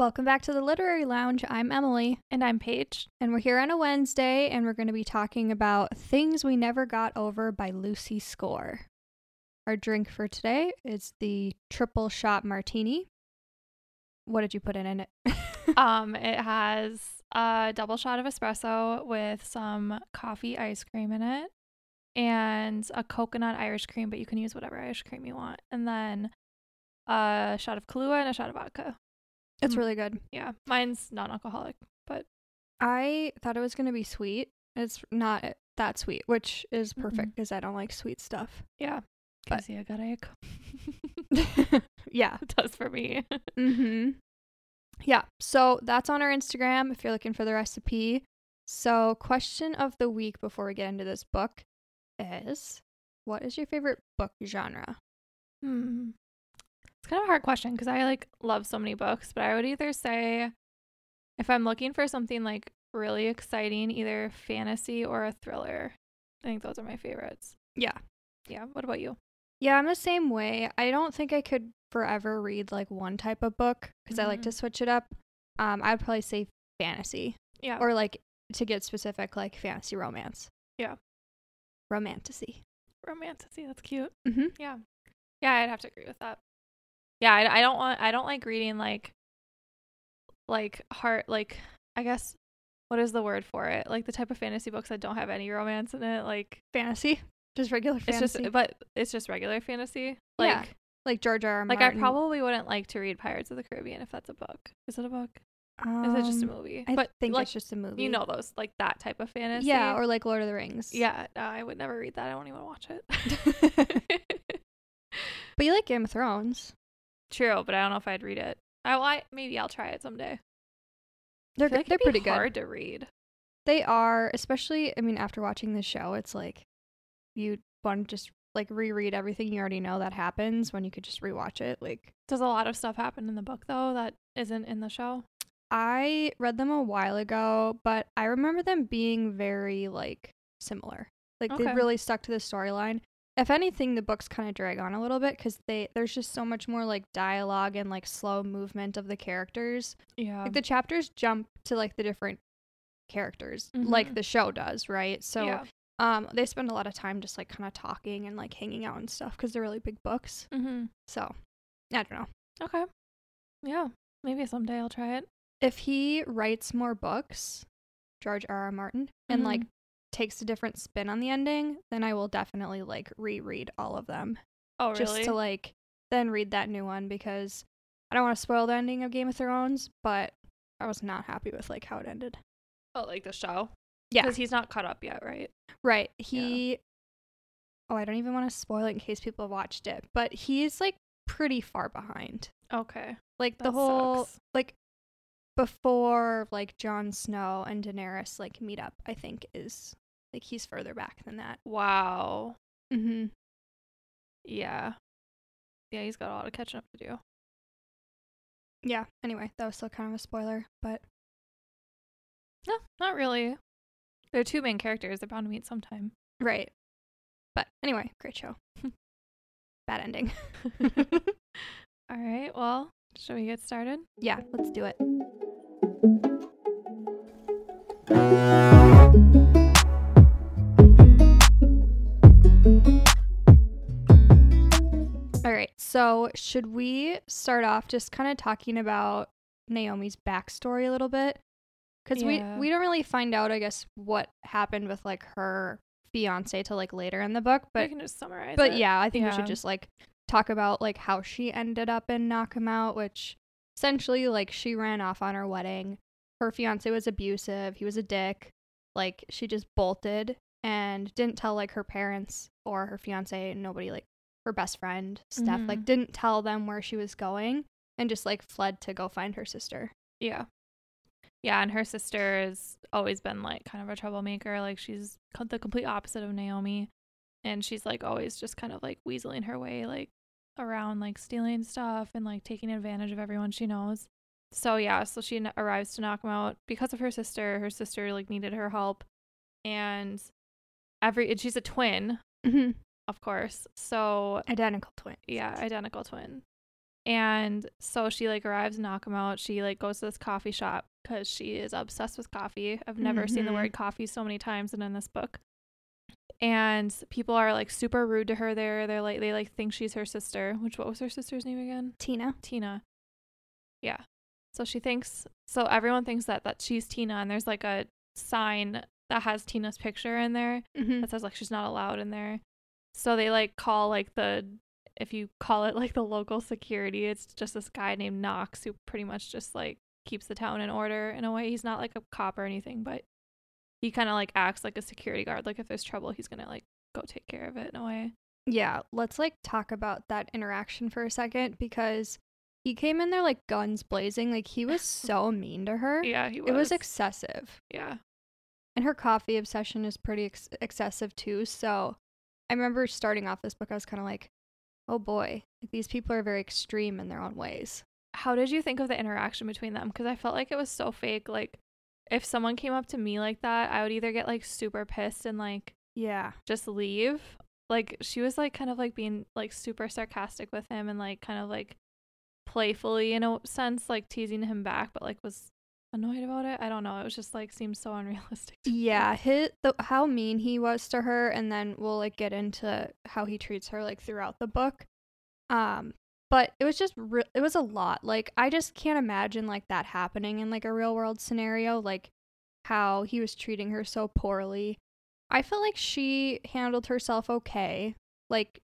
Welcome back to the Literary Lounge. I'm Emily, And I'm Paige. and we're here on a Wednesday, and we're going to be talking about Things We Never Got Over by Lucy Score. Our drink for today is the triple shot martini. What did you put in, in it? Um, it has a double shot of espresso with some coffee ice cream in it and a coconut Irish cream, but you can use whatever Irish cream you want. And then a shot of Kahlua and a shot of vodka. It's Mm. really good. Yeah, mine's non-alcoholic, but I thought it was going to be sweet. It's not that sweet, which is perfect because I don't like sweet stuff. yeah, But- yeah, got egg. yeah. it does for me. Mm-hmm. Yeah. So that's on our Instagram if you're looking for the recipe. So, question of the week before we get into this book is what is your favorite book genre? Hmm. It's kind of a hard question because I like love so many books, but I would either say if I'm looking for something like really exciting, either fantasy or a thriller. I think those are my favorites. Yeah. Yeah. What about you? Yeah, I'm the same way. I don't think I could forever read like one type of book because I like to switch it up. Um, I'd probably say fantasy Yeah. or like to get specific, like fantasy romance. Yeah. Romantasy. Romantasy. That's cute. Mm-hmm. Yeah. Yeah, I'd have to agree with that. Yeah, I, I don't want I don't like reading like like heart like I guess what is the word for it? Like the type of fantasy books that don't have any romance in it. Like Fantasy. Just regular it's fantasy. just but it's just regular fantasy. Like Yeah. like George R. R. Like I probably wouldn't like to read Pirates of the Caribbean if that's a book. Is it a book? Is it just a Um, movie? I but think like it's just a movie. you know those like that type of fantasy. Yeah, or like Lord of the Rings. yeah. No, I would never read that. I won't even watch it. But you like Game of Thrones. True, but I don't know if I'd read it. I, well, I maybe I'll try it someday. They're feel like they're pretty good. Hard to read. They are, especially I mean after watching the show, it's like you want to just like reread everything you already know that happens when you could just rewatch it. Like Does a lot of stuff happen in the book though that isn't in the show? I read them a while ago, but I remember them being very like similar. Like they really stuck to the storyline. If anything, the books kind of drag on a little bit because they there's just so much more like dialogue and like slow movement of the characters. Yeah. like the chapters jump to like the different characters like Mhm. the show does right so yeah. um they spend a lot of time just like kind of talking and like hanging out and stuff because they're really big books Mm-hmm. so i don't know Okay. Yeah. Maybe someday I'll try it. if he writes more books george r r martin and like Mhm. Takes a different spin on the ending then i will definitely like reread all of them Oh, really? just to like then read that new one because i don't want to spoil the ending of game of thrones but i was not happy with like how it ended oh, like the show? yeah Because he's not caught up yet, right? Right. He Oh, I don't even want to spoil it in case people have watched it, but he's like pretty far behind. Okay. Like the whole sucks. like before like Jon Snow and Daenerys like meet up, I think is like he's further back than that. Wow. Mm-hmm. Yeah. Yeah, he's got a lot of catching up to do. Yeah. Anyway, that was still kind of a spoiler, but No, not really. They're two main characters. They're bound to meet sometime. right. But anyway, great show. Bad ending. All right. Well, should we get started? yeah, let's do it. So, should we start off just kind of talking about Naomi's backstory a little bit? Because Yeah. we we don't really find out, I guess, what happened with like her fiance to like later in the book. we But can just summarize. but it. yeah, I think we should just like talk about like how she ended up in Knockemout, which essentially like she ran off on her wedding. Her fiance was abusive. He was a dick. Like she just bolted and didn't tell like her parents or her fiance, nobody like her best friend, Stef, like Mhm. didn't tell them where she was going and just like fled to go find her sister. Yeah. Yeah, and her sister has always been like kind of a troublemaker. Like she's the complete opposite of Naomi. And she's like always just kind of like weaseling her way like around like stealing stuff and like taking advantage of everyone she knows. So yeah, so she n- arrives to Knockemout because of her sister. Her sister like needed her help. And every and she's a twin, Mm-hmm. Of course. So Identical twins. yeah, identical twin. And so she like arrives in Knockemout. She like goes to this coffee shop because she is obsessed with coffee. I've never seen the word coffee so many times than in this book. And people are like super rude to her there. They're like they like think she's her sister. Which what was her sister's name again? Tina. Tina. Yeah. So she thinks so everyone thinks that that she's Tina and there's like a sign that has Tina's picture in there Mm-hmm. that says like she's not allowed in there. So they like call like the if you call it like the local security, it's just this guy named Knox who pretty much just like keeps the town in order in a way. He's not like a cop or anything, but he kind of like acts like a security guard. Like if there's trouble, he's gonna like go take care of it in a way. Yeah, let's like talk about that interaction for a second because he came in there like guns blazing. Like he was so mean to her. Yeah, he was. It was excessive. yeah. And her coffee obsession is pretty ex- excessive too. So I remember starting off this book, I was kind of like, oh boy, like, these people are very extreme in their own ways. How did you think of the interaction between them? Because I felt like it was so fake. Like if someone came up to me like that, I would either get like super pissed and like Yeah. just leave. Like she was like kind of like being like super sarcastic with him and like kind of like playfully in a sense like teasing him back but like was annoyed about it. I don't know. It was just like seems so unrealistic. Yeah, his, the, how mean he was to her, and then we'll like get into how he treats her like throughout the book. Um, but it was just re- it was a lot. Like I just can't imagine like that happening in like a real world scenario. Like how he was treating her so poorly. I felt like she handled herself okay. Like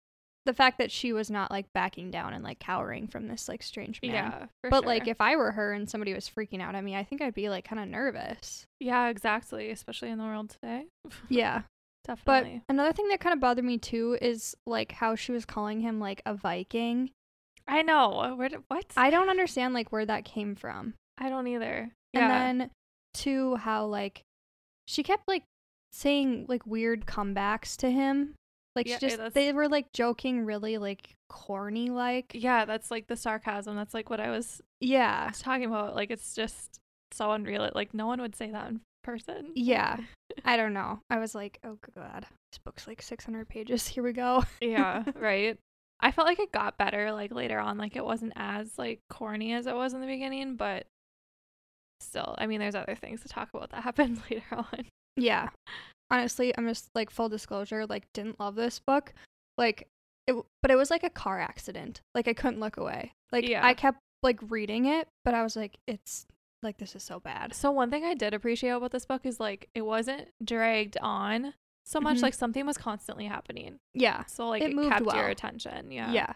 the fact that she was not like backing down and like cowering from this like strange man. Yeah. But like if I were her and somebody was freaking out at me, I think I'd be like kind of nervous. Yeah, exactly. Especially in the world today. Yeah. Definitely. But another thing that kind of bothered me too is like how she was calling him like a Viking. I know. Where did what? I don't understand like where that came from. I don't either. Yeah. And then to how like she kept like saying like weird comebacks to him. Like Yeah, she just they were like joking really like corny like. yeah, that's like the sarcasm. That's like what I was Yeah. talking about. Like it's just so unreal. Like no one would say that in person. Yeah. I don't know. I was like, "Oh god. This book's like 600 pages. Here we go." yeah, right. I felt like it got better like later on. Like it wasn't as like corny as it was in the beginning, but still, I mean, there's other things to talk about that happened later on. Yeah. Honestly, I'm just like full disclosure, like didn't love this book. Like it but it was like a car accident. Like I couldn't look away. Like Yeah. I kept like reading it, but I was like it's like this is so bad. So one thing I did appreciate about this book is like it wasn't dragged on so much. Mhm. Like something was constantly happening. Yeah. So like It it, moved kept well. your attention. Yeah. Yeah.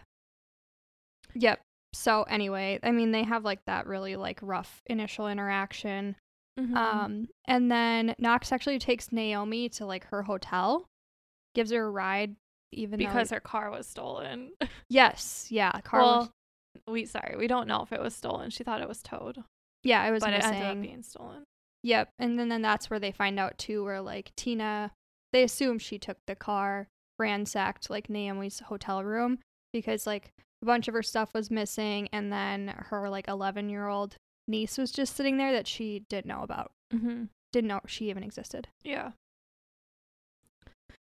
Yep. So anyway, I mean they have like that really like rough initial interaction. Mhm. Um and then Knox actually takes Naomi to like her hotel, gives her a ride even because though her car was stolen. Yes, yeah, car was, we sorry, we don't know if it was stolen. She thought it was towed, yeah, it was but missing. it ended up being stolen. Yep. And then, then that's where they find out too, where like Tina, they assume she took the car, ransacked like Naomi's hotel room because like a bunch of her stuff was missing. And then her like 11 year old niece was just sitting there that she didn't know about, Mm-hmm. didn't know she even existed. Yeah.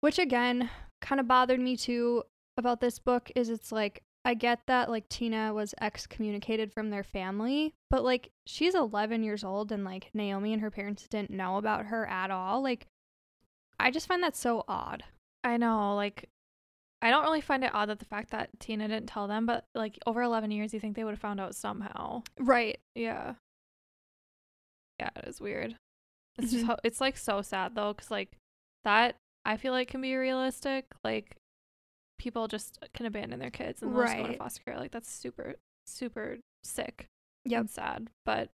Which again kind of bothered me too about this book is it's like, I get that like Tina was excommunicated from their family, but like she's 11 years old and like Naomi and her parents didn't know about her at all. Like I just find that so odd. I know, like I don't really find it odd that the fact that Tina didn't tell them, but like over 11 years, you think they would have found out somehow. Right. Yeah. Yeah, it is weird. It's Mhm. just it's like so sad though, because like that I feel like can be realistic. Like people just can abandon their kids and they'll just go to foster care. Like that's super super sick Yep. and sad. But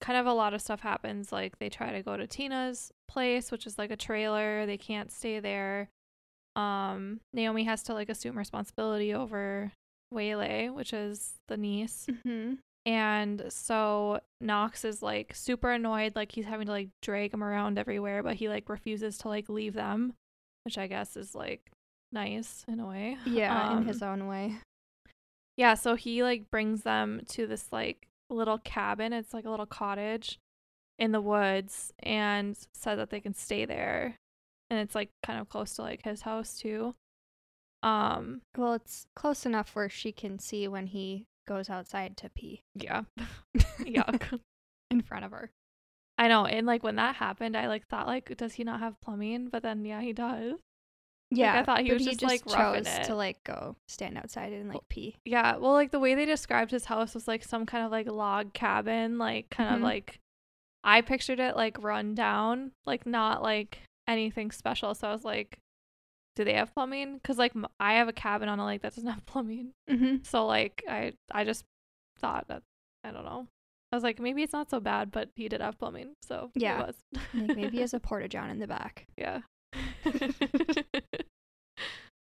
kind of a lot of stuff happens. Like they try to go to Tina's place, which is like a trailer. They can't stay there. Um, Naomi has to like assume responsibility over Waylay, which is the niece. Mm-hmm. And so Knox is like super annoyed, like he's having to like drag him around everywhere, but he like refuses to like leave them, which I guess is like nice in a way. Yeah, in Um, his own way. yeah, so he like brings them to this like little cabin. It's like a little cottage in the woods and said that they can stay there. And it's like kind of close to like his house too. Um Well, it's close enough where she can see when he goes outside to pee Yeah. Yuck. in front of her. I know. And like when that happened, I like thought like, does he not have plumbing? But then yeah, he does. Yeah, I thought he was just, like, chose it. to like go stand outside and like pee. Yeah. Well, like the way they described his house was like some kind of like log cabin, like kind Mhm. of like I pictured it like run down, like not like anything special. So I was like, do they have plumbing? Because like I have a cabin on a lake that doesn't have plumbing. Mm-hmm. So like I I just thought that I don't know. I was like maybe it's not so bad, but he did have plumbing, so Yeah. it was. Like maybe he has a porta john in the back. yeah.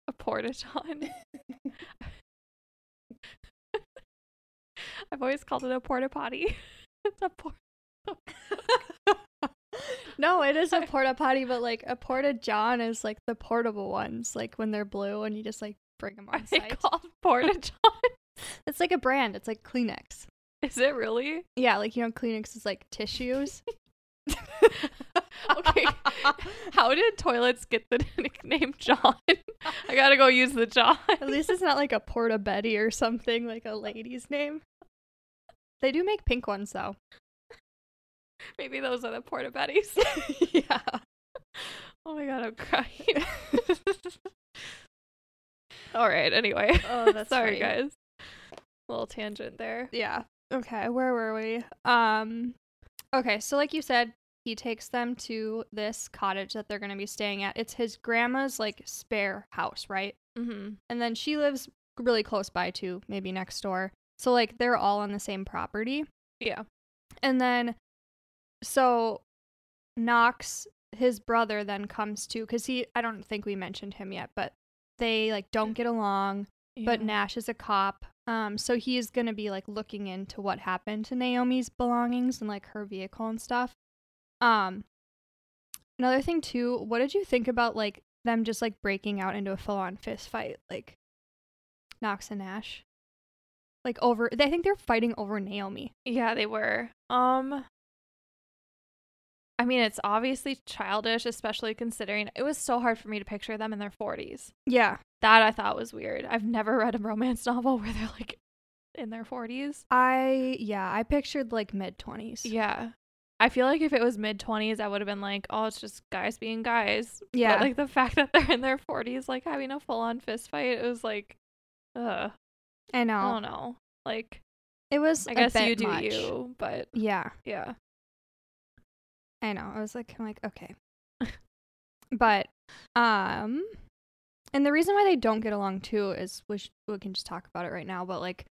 a porta john. I've always called it a porta potty. it's a port. No, it is a porta potty, but like a porta john is like the portable ones, like when they're blue and you just like bring them Are on they site. called porta john? It's like a brand. It's like Kleenex. Is it really? Yeah, like you know, Kleenex is like tissues. Okay. How did toilets get the nickname John? I gotta go use the John. At least it's not like a Porta Betty or something like a lady's name. They do make pink ones though. Maybe those are the porta betties. yeah. Oh my god, I'm crying. All right. Anyway. Oh, that's sorry, funny. guys. Little tangent there. Yeah. Okay, where were we? Um Okay, so like you said, he takes them to this cottage that they're going to be staying at. It's his grandma's like spare house, right? Mm-hmm. And then she lives really close by too, maybe next door. So like they're all on the same property. Yeah. And then so Knox, his brother then comes to cuz he I don't think we mentioned him yet, but they like don't get along but Nash is a cop. Um, so he is gonna be like looking into what happened to Naomi's belongings and like her vehicle and stuff. Um, another thing too, what did you think about like them just like breaking out into a full on fist fight, like Knox and Nash? Like over, I think they're fighting over Naomi. Yeah, they were. Um I mean, it's obviously childish, especially considering it was so hard for me to picture them in their 40s. Yeah, That I thought was weird. I've never read a romance novel where they're like in their 40s. I yeah, I pictured like mid twenties. Yeah. I feel like if it was mid 20s, I would have been like, oh, it's just guys being guys. Yeah. But like the fact that they're in their 40s, like having a full on fist fight, it was like, ugh. I know. I don't know. Like, It was. I guess you do much. you, but Yeah. yeah. I know. I was like, I'm like, okay. but, um, and the reason why they don't get along too is, which we can just talk about it right now, but like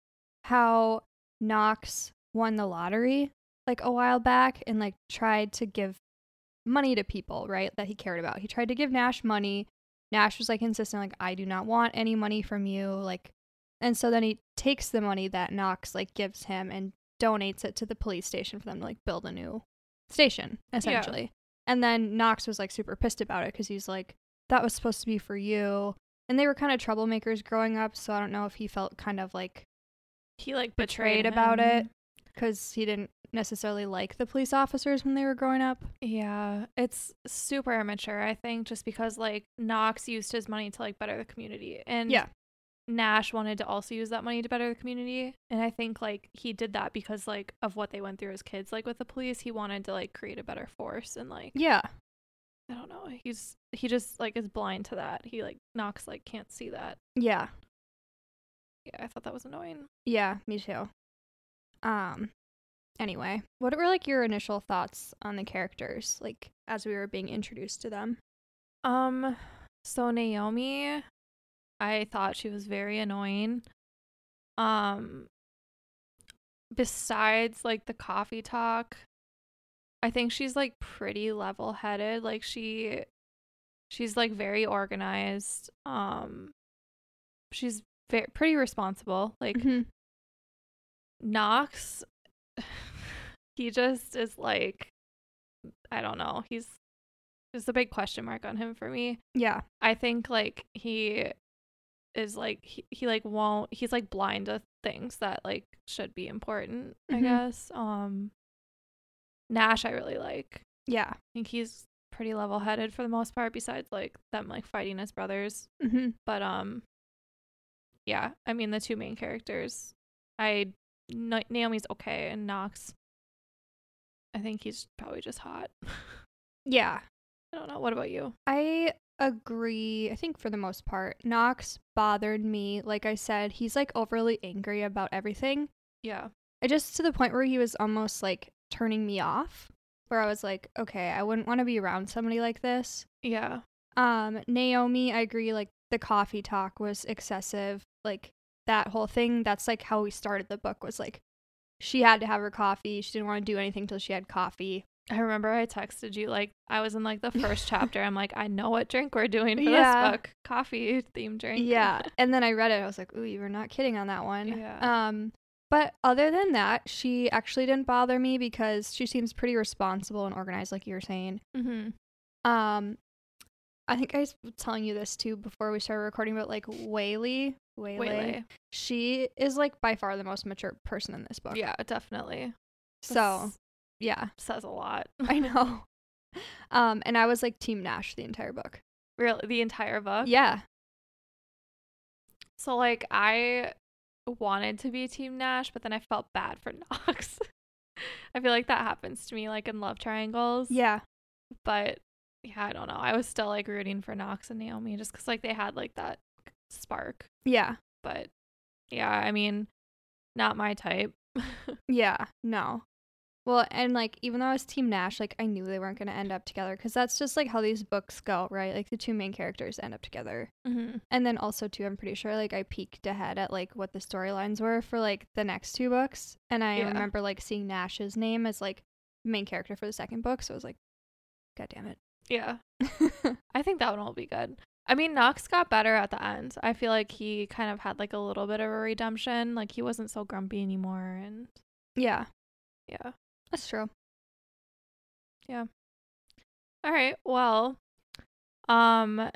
how Knox won the lottery like a while back and like tried to give money to people, right? That he cared about. He tried to give Nash money. Nash was like insistent, like, I do not want any money from you. Like, and so then he takes the money that Knox like gives him and donates it to the police station for them to like build a new station, essentially. And then Knox was like super pissed about it because he's like, that was supposed to be for you. And they were kind of troublemakers growing up, so I don't know if he felt kind of like He like betrayed betrayed, about it because he didn't necessarily like the police officers when they were growing up. Yeah, it's super immature, I think, just because like Knox used his money to like better the community. And Yeah. Nash wanted to also use that money to better the community. And I think like he did that because like of what they went through as kids, like with the police. He wanted to like create a better force and like Yeah. I don't know. He's he just like is blind to that. He like Knox like can't see that. Yeah. Yeah, I thought that was annoying. Yeah, me too. Um anyway, what were like your initial thoughts on the characters like as we were being introduced to them? Um, so Naomi, I thought she was very annoying. Um, besides like the coffee talk, I think she's like pretty level-headed. Like she, she's like very organized. Um, she's very pretty responsible. Like Mhm. Knox, he just is like, I don't know. He's there's a big question mark on him for me. Yeah. I think like he is like he, he like won't he's like blind to things that like should be important, I Mhm. guess. Um Nash I really like. Yeah. I think he's pretty level headed for the most part, besides like them like fighting as brothers. Mhm. But um yeah, I mean the two main characters I Na- Naomi's okay, and Knox. I think he's probably just hot. Yeah. I don't know. What about you? I agree. I think for the most part, Knox bothered me. Like I said, he's like overly angry about everything. Yeah. I just to the point where he was almost like turning me off. Where I was like, okay, I wouldn't want to be around somebody like this. Yeah. Um, Naomi, I agree. Like the coffee talk was excessive. Like that whole thing. That's like how we started the book. Was like she had to have her coffee. She didn't want to do anything till she had coffee. I remember I texted you like I was in like the first chapter. I'm like, I know what drink we're doing for Yeah. this book. Coffee themed drink. Yeah. and then I read it. I was like, ooh, you were not kidding on that one. Yeah. Um, but other than that, she actually didn't bother me because she seems pretty responsible and organized, like you were saying. mm-hmm. Um, I think I was telling you this too before we started recording, but like Whaley, Waylay, Waylay. she is like by far the most mature person in this book. Yeah, definitely. So yeah, says a lot. I know. Um, and I was like Team Nash the entire book. really, the entire book. Yeah. So like I wanted to be Team Nash, but then I felt bad for Knox. I feel like that happens to me like in love triangles. Yeah. But yeah, I don't know. I was still like rooting for Knox and Naomi just because like they had like that spark. Yeah. But yeah, I mean, not my type. Yeah. No. Well, and like even though I was Team Nash, like I knew they weren't going to end up together because that's just like how these books go, right? Like the two main characters end up together. mm-hmm. And then also too, I'm pretty sure like I peeked ahead at like what the storylines were for like the next two books, and I Yeah. remember like seeing Nash's name as like main character for the second book, so I was like, God damn it! Yeah. I think that one will be good. I mean, Knox got better at the end. I feel like he kind of had like a little bit of a redemption. Like he wasn't so grumpy anymore, and yeah, yeah. That's true. Yeah. All right. Well, um,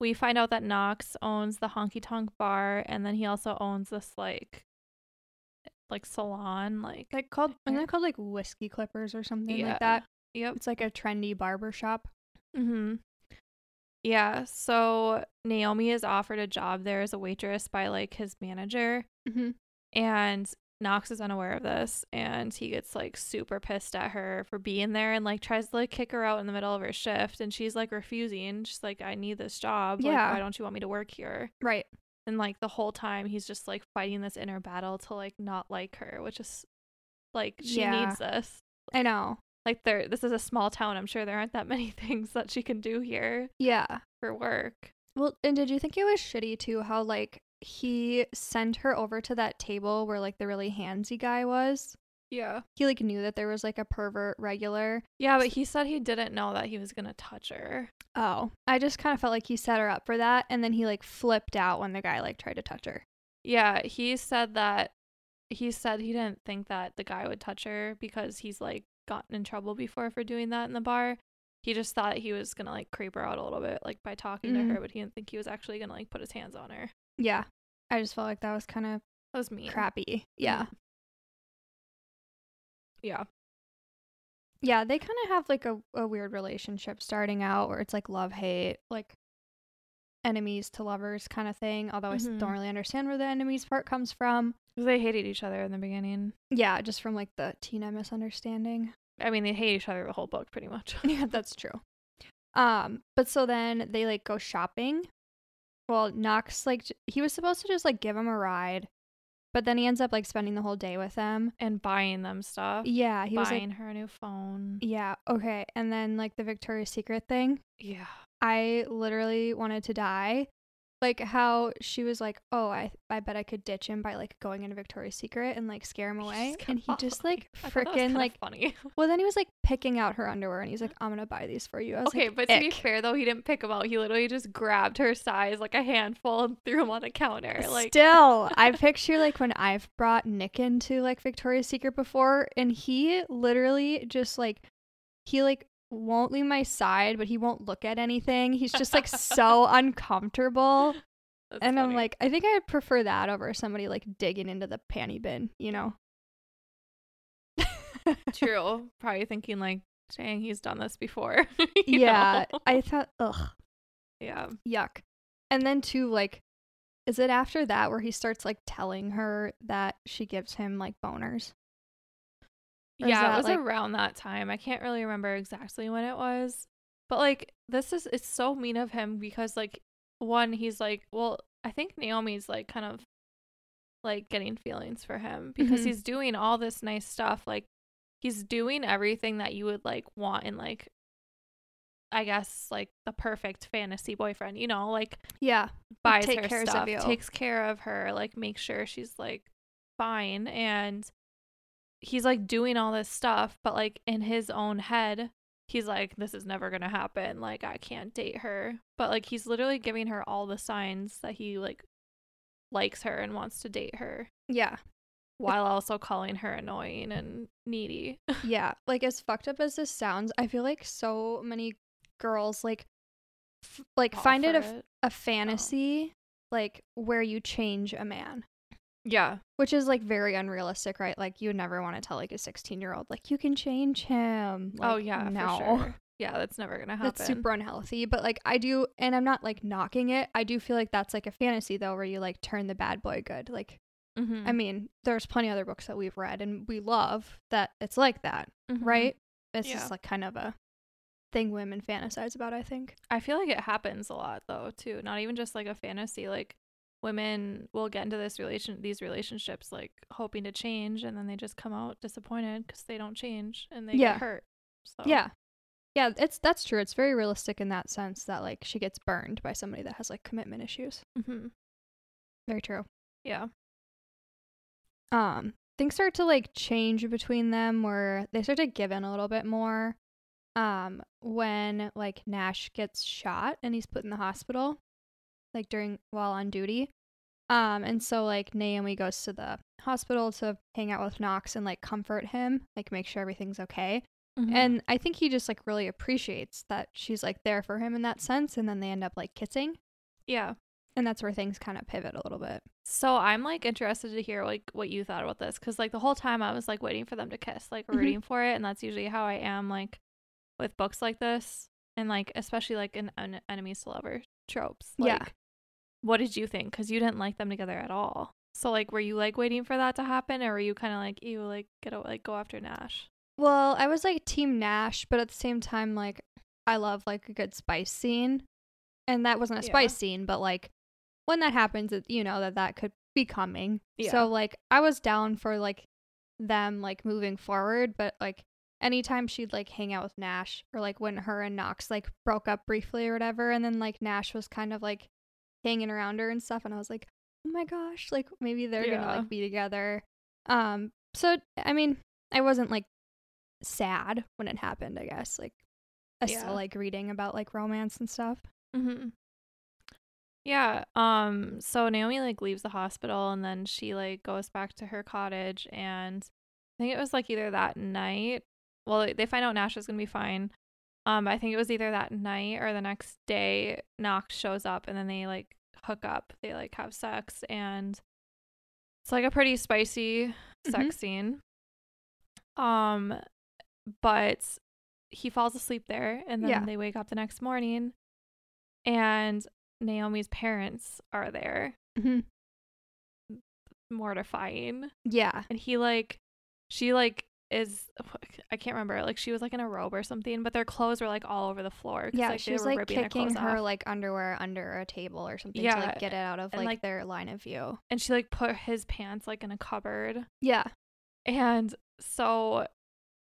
we find out that Knox owns the Honky Tonk Bar, and then he also owns this like, like salon, like Like called, isn't called like whiskey clippers or something Yeah. like that? Yep. It's like a trendy barber shop. Mm-hmm. Yeah. So Naomi is offered a job there as a waitress by like his manager, Mm-hmm. and Knox is unaware of this, and he gets like super pissed at her for being there, and like tries to like kick her out in the middle of her shift, and she's like refusing. She's like, "I need this job. Like, Yeah. why don't you want me to work here?" Right. And like the whole time, he's just like fighting this inner battle to like not like her, which is like she Yeah. needs this. I know. Like there, this is a small town. I'm sure there aren't that many things that she can do here Yeah. for work. Well, and did you think it was shitty too how like he sent her over to that table where like the really handsy guy was? Yeah. He like knew that there was like a pervert regular. Yeah, but he said he didn't know that he was gonna touch her. Oh, I just kind of felt like he set her up for that and then he like flipped out when the guy like tried to touch her. Yeah, he said that he said he didn't think that the guy would touch her because he's like gotten in trouble before for doing that in the bar. He just thought he was gonna like creep her out a little bit, like by talking Mhm. to her, but he didn't think he was actually gonna like put his hands on her. Yeah. I just felt like that was kind of That was mean. crappy. Yeah. Yeah. Yeah, they kind of have like a, a weird relationship starting out where it's like love hate, like enemies to lovers kind of thing. Although I s- Mhm. don't really understand where the enemies part comes from. 'Cause they hated each other in the beginning. Yeah, just from like the Tina misunderstanding. I mean, they hate each other the whole book pretty much. yeah, that's true. Um, but so then they like go shopping. Well, Knox like he was supposed to just like give him a ride, but then he ends up like spending the whole day with them. and buying them stuff. Yeah, he was buying like, her a new phone. yeah, okay. And then like the Victoria's Secret thing, Yeah. I literally wanted to die. Like how she was like, "Oh, I I bet I could ditch him by like going into Victoria's Secret and like scare him away." And he just like I thought that was freaking like funny. well, then he was like picking out her underwear and he's like, "I'm to buy these for you." I was Okay, like, but to be fair though, he didn't pick them out. He literally just grabbed her size like a handful and threw them on the counter. Like Still, I picture like when I've brought Nick into like Victoria's Secret before, and he literally just like he like won't leave my side, but he won't look at anything. He's just like so uncomfortable, that's and I'm like, I think I'd prefer that over somebody like digging into the panty bin, you know? true. Probably thinking like, dang, he's done this before. yeah, know? I thought, ugh, yeah. yuck. And then too, like is it after that where he starts like telling her that she gives him like boners? Yeah, it was like- around that time. I can't really remember exactly when it was. But like this is it's so mean of him because like one he's like, well, I think Naomi's like kind of like getting feelings for him because Mhm. he's doing all this nice stuff like he's doing everything that you would like want in like I guess like the perfect fantasy boyfriend, you know, like Yeah. buys take her stuff, takes care of her, like makes sure she's like fine and he's like doing all this stuff, but like in his own head, he's like this is never going to happen, like I can't date her. But like he's literally giving her all the signs that he like likes her and wants to date her Yeah. while also calling her annoying and needy. Yeah. Like as fucked up as this sounds, I feel like so many girls like f- like Fall find it a, f- a fantasy like where you change a man. Yeah. Which is like very unrealistic, right? Like you would never want to tell like a 16 year old like you can change him. oh yeah, no. for sure. Yeah, that's never going to happen. That's super unhealthy. But like I do and I'm not like knocking it. I do feel like that's like a fantasy though where you like turn the bad boy good. Like Mhm. I mean, there's plenty of other books that we've read and we love that it's like that, Mhm. right? It's Yeah. just like kind of a thing women fantasize about, I think. I feel like it happens a lot though too. Not even just like a fantasy. Like women will get into this relation these relationships like hoping to change and then they just come out disappointed because they don't change and they Yeah. get hurt. So Yeah. Yeah, it's that's true. It's very realistic in that sense that like she gets burned by somebody that has like commitment issues. hmm Very true. Yeah. um things start to like change between them where they start to give in a little bit more um when like Nash gets shot and he's put in the hospital like during while on duty um and so like Naomi goes to the hospital to hang out with Knox and like comfort him like make sure everything's okay Mhm. and I think he just like really appreciates that she's like there for him in that sense and then they end up like kissing yeah. and that's where things kind of pivot a little bit So I'm like interested to hear like what you thought about this because like the whole time I was like waiting for them to kiss, like Mhm. rooting for it, and that's usually how I am like with books like this, and like especially like in en- enemies to lover tropes. Like, Yeah. What did you think? Because you didn't like them together at all. So like, were you like waiting for that to happen, or were you kind of like, ew, like get a, like go after Nash? Well, I was like team Nash, but at the same time, like I love like a good spice scene, and that wasn't a Yeah. spice scene, but like when that happens, it, you know that that could be coming. Yeah. So like I was down for like them like moving forward, but like anytime she'd like hang out with Nash or like when her and Knox like broke up briefly or whatever, and then like Nash was kind of like hanging around her and stuff, and I was like, oh my gosh, like maybe they're gonna like be together. Um, so I mean, I wasn't like sad when it happened. I guess like I Yeah. still like reading about like romance and stuff. Mm-hmm. Yeah. Um. So Naomi like leaves the hospital and then she like goes back to her cottage and I think it was like either that night. Well, they find out Nash is gonna be fine. Um. I think it was either that night or the next day. Knox shows up and then they like hook up. They like have sex and it's like a pretty spicy sex scene. Um. But he falls asleep there and then Yeah. they wake up the next morning and Naomi's parents are there Mm-hmm. mortifying Yeah, and he like she like is I can't remember like she was like in a robe or something but their clothes were like all over the floor yeah. like, she they was were like kicking her off. like underwear under a table or something to Yeah, like get it out of and, like, like- their line of view. and she like put his pants like in a cupboard Yeah, and so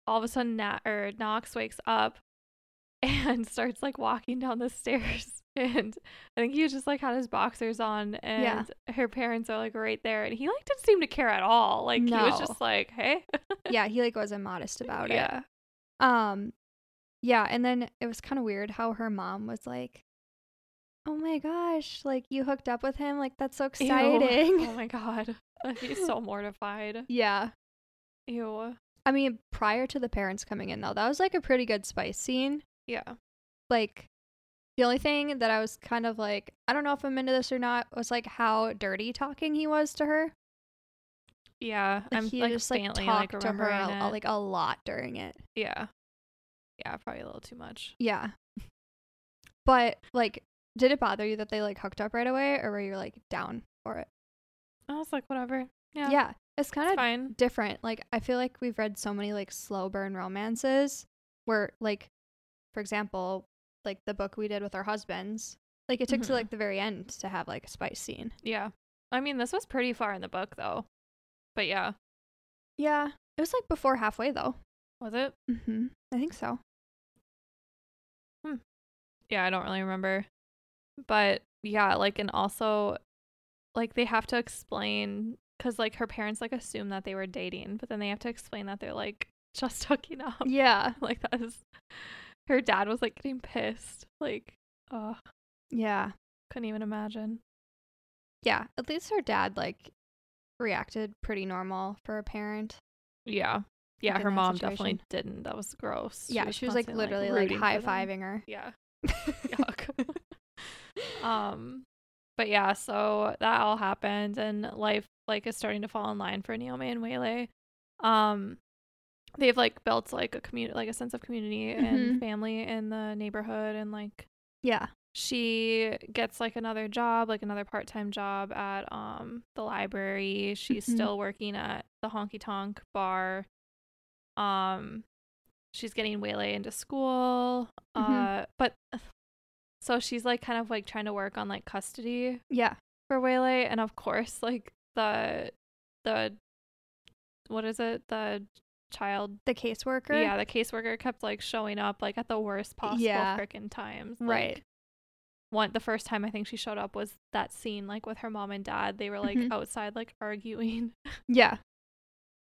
all of a sudden Nat or Knox wakes up and starts like walking down the stairs and I think he just like had his boxers on and Yeah. her parents are like right there and he like didn't seem to care at all like he was just like hey yeah. He like wasn't modest about it. yeah Um, yeah, and then it was kind of weird how her mom was like, "Oh my gosh, like you hooked up with him, like that's so Ew. exciting." oh my god he's so mortified yeah, ew I mean, prior to the parents coming in though, that was like a pretty good spice scene. yeah Like, the only thing that I was kind of like, I don't know if I'm into this or not, was like how dirty talking he was to her. yeah Like i'm he like just like talked like to her a, like a lot during it. yeah yeah probably a little too much Yeah. But like did it bother you that they like hooked up right away or were you like down for it? I was like, whatever. Yeah. Yeah. It's kind It's of fine. different. Like I feel like we've read so many like slow burn romances where like for example, like the book we did with our husbands, like it took to Mhm. like the very end to have like a spice scene. Yeah. I mean, this was pretty far in the book though. But yeah. Yeah. It was like before halfway though. Was it? Mhm. I think so. Hmm. Yeah, I don't really remember. But yeah, like and also like they have to explain cuz like her parents like assume that they were dating, but then they have to explain that they're like just hooking up. Yeah. like that is her dad was like getting pissed. Like, oh, Yeah. couldn't even imagine. Yeah. At least her dad like reacted pretty normal for a parent. Yeah. Yeah, her mom situation. definitely didn't. That was gross. yeah, she was like literally like, for high fiving her. Yeah. Yuck. um but yeah, so that all happened and life like is starting to fall in line for Naomi and Waylay. Um they've like built like a community like a sense of community Mhm. and family in the neighborhood and like Yeah. she gets like another job, like another part-time job at um the library. She's Mhm. still working at the honky tonk bar. Um she's getting Waylay into school. Mhm. Uh but so she's like kind of like trying to work on like custody Yeah. for waylay and of course like the the what is it? The child The caseworker. yeah, the caseworker kept like showing up like at the worst possible Yeah. frickin' times. Right. One the first time I think she showed up was that scene like with her mom and dad. They were like Mhm. outside like arguing. Yeah.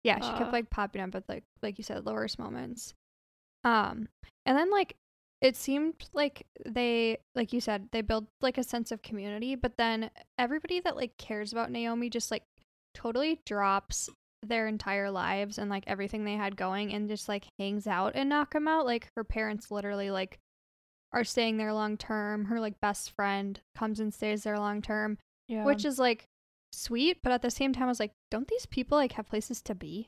Yeah, she Uh, kept like popping up at like like you said, the worst moments. Um and then like it seemed like they like you said, they built like a sense of community, but then everybody that like cares about Naomi just like totally drops their entire lives and like everything they had going and just like hangs out and Knockemout. Like her parents literally like are staying there long term. Her like best friend comes and stays there long term Yeah. which is like sweet, but at the same time, I was like, don't these people like have places to be?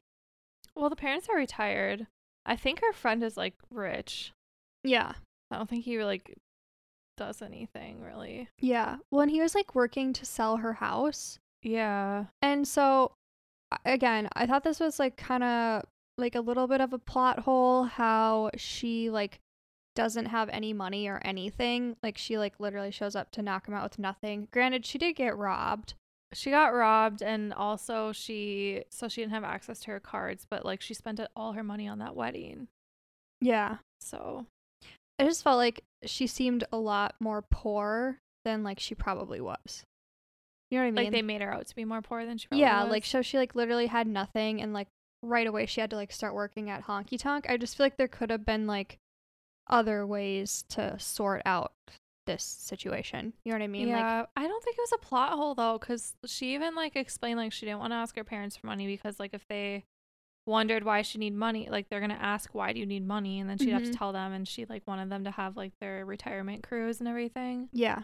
well the parents are retired. I think her friend is like rich. Yeah. I don't think he like does anything really. Yeah. Well, and he was like working to sell her house. Yeah. And so, again, I thought this was like kind of like a little bit of a plot hole how she like doesn't have any money or anything. Like she like literally shows up to Knockemout with nothing. Granted, she did get robbed. She got robbed and also she so she didn't have access to her cards, but like she spent it, all her money on that wedding. Yeah. So I just felt like she seemed a lot more poor than like she probably was. You know what I mean? like they made her out to be more poor than she probably yeah, was. like so she like literally had nothing and like right away she had to like start working at Honky Tonk. I just feel like there could have been like other ways to sort out this situation. You know what I mean? Like yeah, I don't think it was a plot hole though, because she even like explained like she didn't want to ask her parents for money because like if they wondered why she need money, like they're gonna ask why do you need money, and then she'd have Mhm. to tell them, and she like wanted them to have like their retirement cruise and everything. yeah.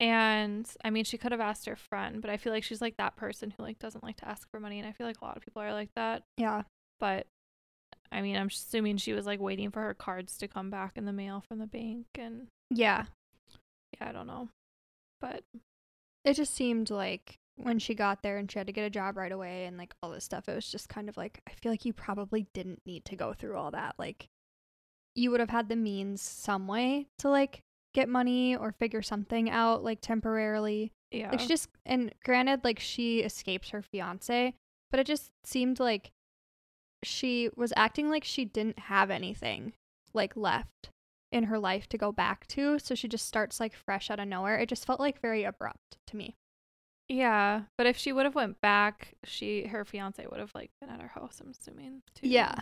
And I mean, she could have asked her friend, but I feel like she's like that person who like doesn't like to ask for money, and I feel like a lot of people are like that. Yeah. But I mean, I'm assuming she was like waiting for her cards to come back in the mail from the bank, and Yeah. yeah, I don't know, but It just seemed like when she got there and she had to get a job right away and like all this stuff, it was just kind of like I feel like you probably didn't need to go through all that. Like you would have had the means some way to like get money or figure something out like temporarily. yeah, Like she just and granted like she escapes her fiance, but it just seemed like she was acting like she didn't have anything like left in her life to go back to, so she just starts like fresh out of nowhere. It just felt like very abrupt to me. Yeah, but if she would have went back, she her fiance would have like been at her house. I'm assuming. Too. Yeah.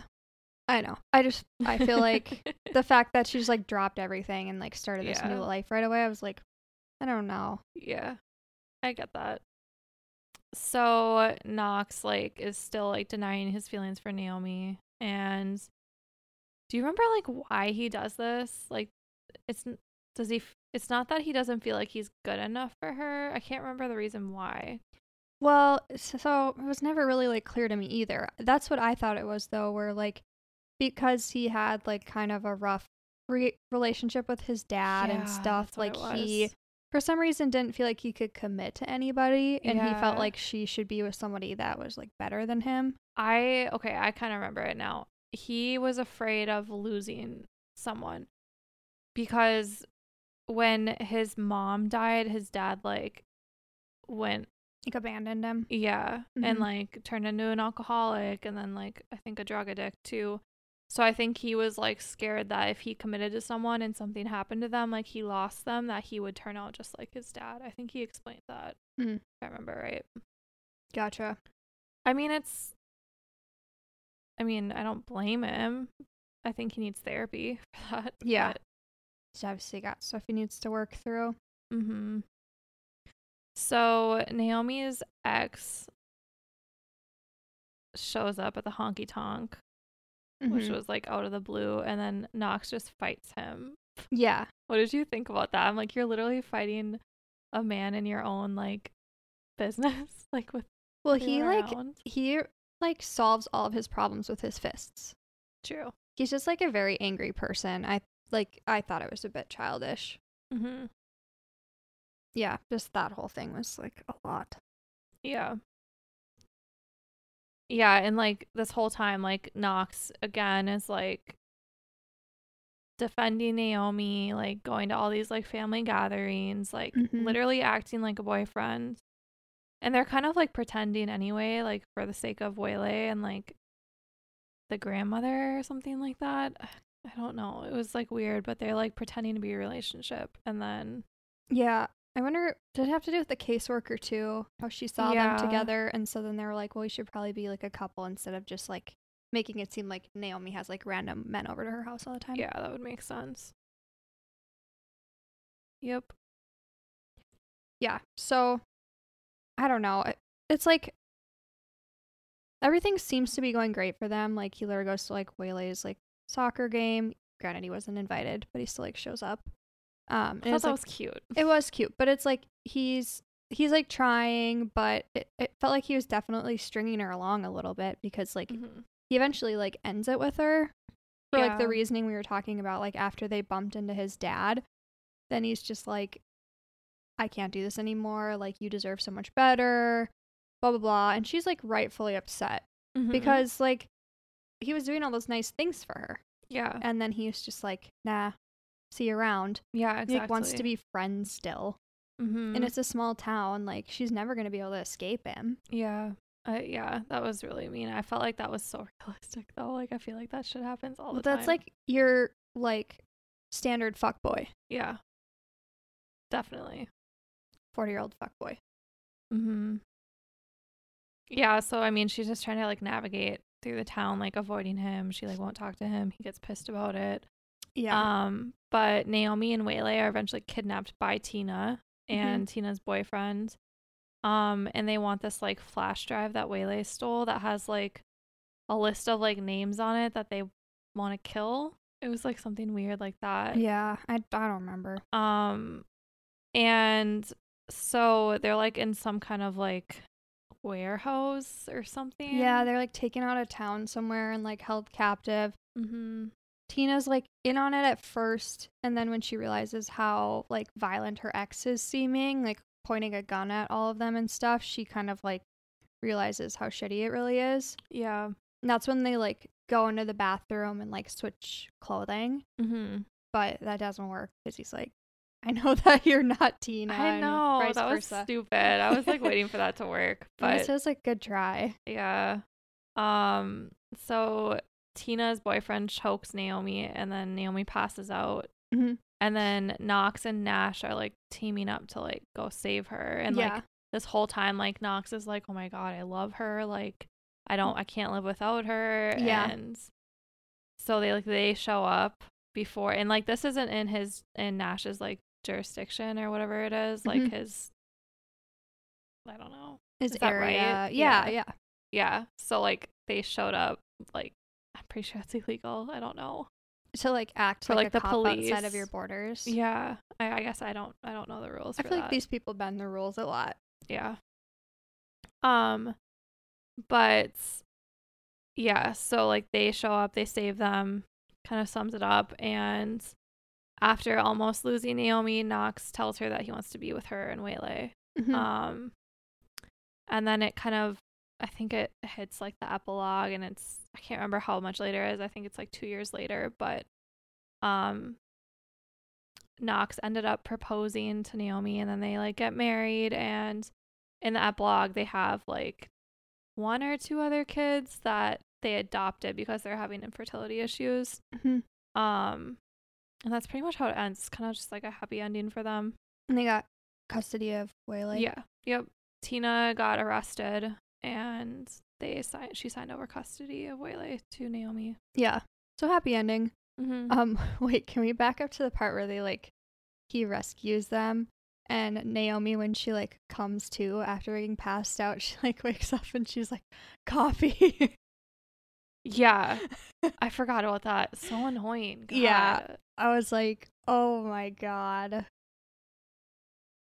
I know. I just I feel like the fact that she just like dropped everything and like started this new life right away, I was like, I don't know. yeah, I get that. So Knox like is still like denying his feelings for Naomi, and do you remember like why he does this? Like, it's does he? It's not that he doesn't feel like he's good enough for her. I can't remember the reason why. Well, so it was never really like clear to me either. That's what I thought it was though, where like because he had like kind of a rough re- relationship with his dad Yeah, and stuff, like he for some reason didn't feel like he could commit to anybody and he felt like she should be with somebody that was like better than him. I okay, I kind of remember it now. He was afraid of losing someone because when his mom died, his dad like went Like abandoned him. yeah, and Mhm. like turned into an alcoholic and then like I think a drug addict too. So I think he was like scared that if he committed to someone and something happened to them, like he lost them, that he would turn out just like his dad. I think he explained that. Mm. If I remember right. Gotcha. I mean, it's. I mean, I don't blame him. I think he needs therapy for that. Yeah. He's obviously got stuff he needs to work through. Mm-hmm. So Naomi's ex shows up at the honky tonk, which Mhm. was like out of the blue, and then Knox just fights him. yeah. What did you think about that? I'm like, you're literally fighting a man in your own like business, like with Well, he like he like solves all of his problems with his fists. true. He's just like a very angry person. I like I thought it was a bit childish. Mm-hmm. Yeah, just that whole thing was like a lot. Yeah. Yeah, and like this whole time, like Knox again is like defending Naomi, like going to all these like family gatherings, like Mhm. literally acting like a boyfriend. And they're kind of like pretending anyway, like for the sake of Waylay and like the grandmother or something like that. I don't know. It was like weird, but they're like pretending to be a relationship. And then Yeah. I wonder did it have to do with the caseworker too? How she saw Yeah. them together and so then they were like, Well, we should probably be like a couple instead of just like making it seem like Naomi has like random men over to her house all the time. yeah, that would make sense. Yep. yeah so i don't know it's like everything seems to be going great for them like he literally goes to like waylay's like soccer game granted he wasn't invited but he still like shows up um I thought that like, was cute. it was cute but it's like he's he's like trying but it, it felt like he was definitely stringing her along a little bit because like Mhm. he eventually like ends it with her. For like the reasoning we were talking about like after they bumped into his dad then he's just like i can't do this anymore. Like you deserve so much better. Blah blah blah. And she's like rightfully upset Mhm. because like he was doing all those nice things for her. Yeah, and then he's just like nah see around yeah, exactly. like wants to be friends still Mhm. and it's a small town like she's never going to be able to escape him yeah, uh, yeah. That was really mean. I felt like that was so realistic though. Like I feel like that shit happens all the time. that's like your like standard fuck boy yeah, definitely. 40 year old fuck boy Mm-hmm. Yeah, so I mean, she's just trying to like navigate through the town, like avoiding him. She like won't talk to him. He gets pissed about it. yeah Um, but Naomi and Waylay are eventually kidnapped by Tina Mm-hmm. and Tina's boyfriend. Um, and they want this like flash drive that Waylay stole that has like a list of like names on it that they want to kill. It was like something weird like that. Yeah, I, I don't remember. Um, and so they're like in some kind of like warehouse or something. Yeah, they're like taken out of town somewhere and like held captive. Mm-hmm. Tina's like in on it at first, and then when she realizes how like violent her ex is seeming, like pointing a gun at all of them and stuff, she kind of like realizes how shitty it really is. Yeah. And that's when they like go into the bathroom and like switch clothing, Mm-hmm. but that doesn't work because he's like, I know that you're not Tina. I know that was stupid. I was like waiting for that to work, but it says like good try. Yeah. Um so Tina's boyfriend chokes Naomi and then Naomi passes out. Mhm. And then Knox and Nash are like teaming up to like go save her. And yeah, like this whole time like Knox is like, "Oh my god, I love her. Like I don't I can't live without her." Yeah. And so they like they show up before and like this isn't in his in Nash's like jurisdiction or whatever it is, like Mhm. his I don't know. his is that area. right? Yeah. yeah. Yeah. So like they showed up like I'm pretty sure it's illegal. I don't know. To like act For, like, like, a the cop outside of your borders. Yeah. I, I guess I don't I don't know the rules I for feel that. like these people bend the rules a lot. Yeah. Um but yeah, so like they show up, they save them, kind of sums it up and after almost losing Naomi, Knox tells her that he wants to be with her and Waylay. Mhm. Um, and then it kind of, I think it hits like the epilogue, and it's I can't remember how much later it is. I think it's like two years later, but um, Knox ended up proposing to Naomi, and then they like get married, and in the epilogue they have like one or two other kids that they adopted because they're having infertility issues. Mhm. Um, and that's pretty much how it ends. It's kind of just like a happy ending for them. And they got custody of Waylay. yeah. Yep. Tina got arrested and they signed she signed over custody of Waylay to Naomi. Yeah. So happy ending. Mm-hmm. Um, wait, can we back up to the part where they like he rescues them and Naomi when she like comes to after being passed out, she like wakes up and she's like, Coffee. yeah. I forgot about that. So annoying. Yeah. I was like, Oh my god.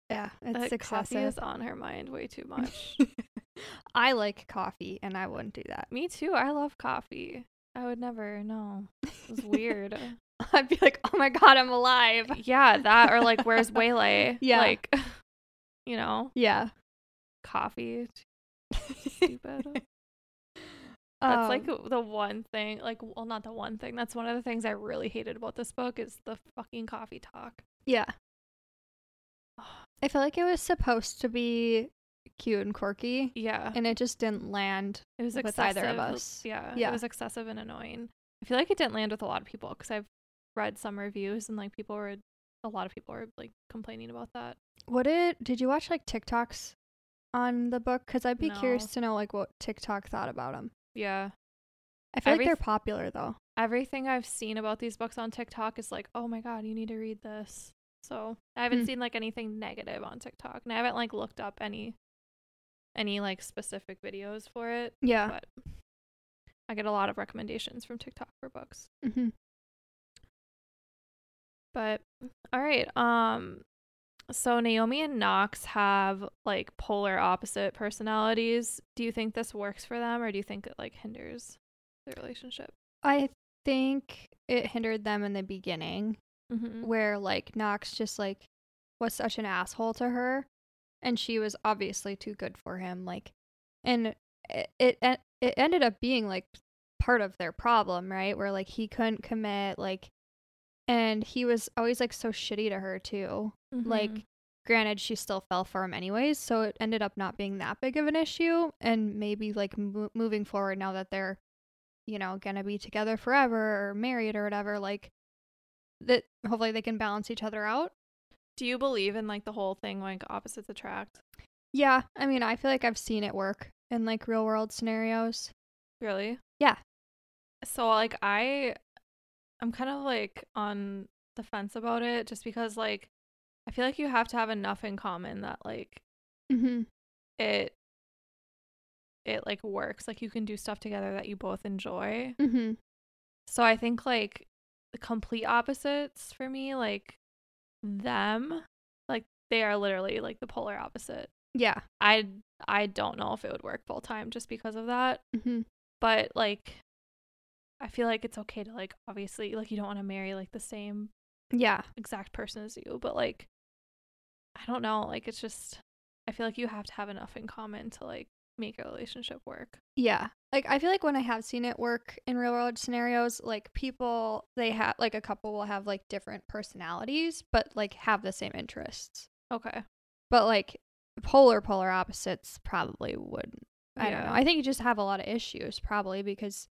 Yeah, it's That coffee excessive. is on her mind way too much. I like coffee and I wouldn't do that. Me too. I love coffee. I would never. No. It's weird. I'd be like, Oh my god, I'm alive. yeah, that or like where's Waylay? Yeah. Like you know, Yeah. coffee. Stupid. That's like Um, the one thing, like, well, not the one thing. That's one of the things I really hated about this book is the fucking coffee talk. Yeah. I feel like it was supposed to be cute and quirky, Yeah, and it just didn't land. it was with excessive. either of us. Yeah, Yeah. it was excessive and annoying. I feel like it didn't land with a lot of people because I've read some reviews and like people were, a lot of people were like complaining about that. What did did you watch like TikToks on the book? Because I'd be curious to know like what TikTok thought about them. Yeah, I feel Every- like they're popular though. everything I've seen about these books on TikTok is like, oh my god, you need to read this. So I haven't Hmm. seen like anything negative on TikTok, and I haven't like looked up any, any like specific videos for it. Yeah. but I get a lot of recommendations from TikTok for books. hmm But all right, um so Naomi and Knox have like polar opposite personalities. Do you think this works for them or do you think it like hinders the relationship? I think it hindered them in the beginning, Mm-hmm. where like Knox just like was such an asshole to her, and she was obviously too good for him. Like, and it it, it ended up being like part of their problem, right? Where like he couldn't commit, like, and he was always like so shitty to her too. Mm-hmm. Like, granted, she still fell for him anyways, so it ended up not being that big of an issue. And maybe like mo- moving forward, now that they're, you know, gonna be together forever or married or whatever, like that hopefully they can balance each other out. Do you believe in like the whole thing like opposites attract? Yeah, I mean, I feel like I've seen it work in like real world scenarios. Really? Yeah. So like I I'm kind of like on the fence about it just because like I feel like you have to have enough in common that like Mm-hmm. it it like works like you can do stuff together that you both enjoy Mm-hmm. so i think like the complete opposites for me like them like they are literally like the polar opposite Yeah. i i don't know if it would work full time just because of that Mm-hmm. but like i feel like it's okay to like obviously like you don't want to marry like the same Yeah. exact person as you but like i don't know like it's just i feel like you have to have enough in common to like make a relationship work Yeah. Like I feel like when I have seen it work in real world scenarios, like people they have like a couple will have like different personalities, but like have the same interests. okay But like polar polar opposites probably wouldn't. I don't know. I think you just have a lot of issues probably because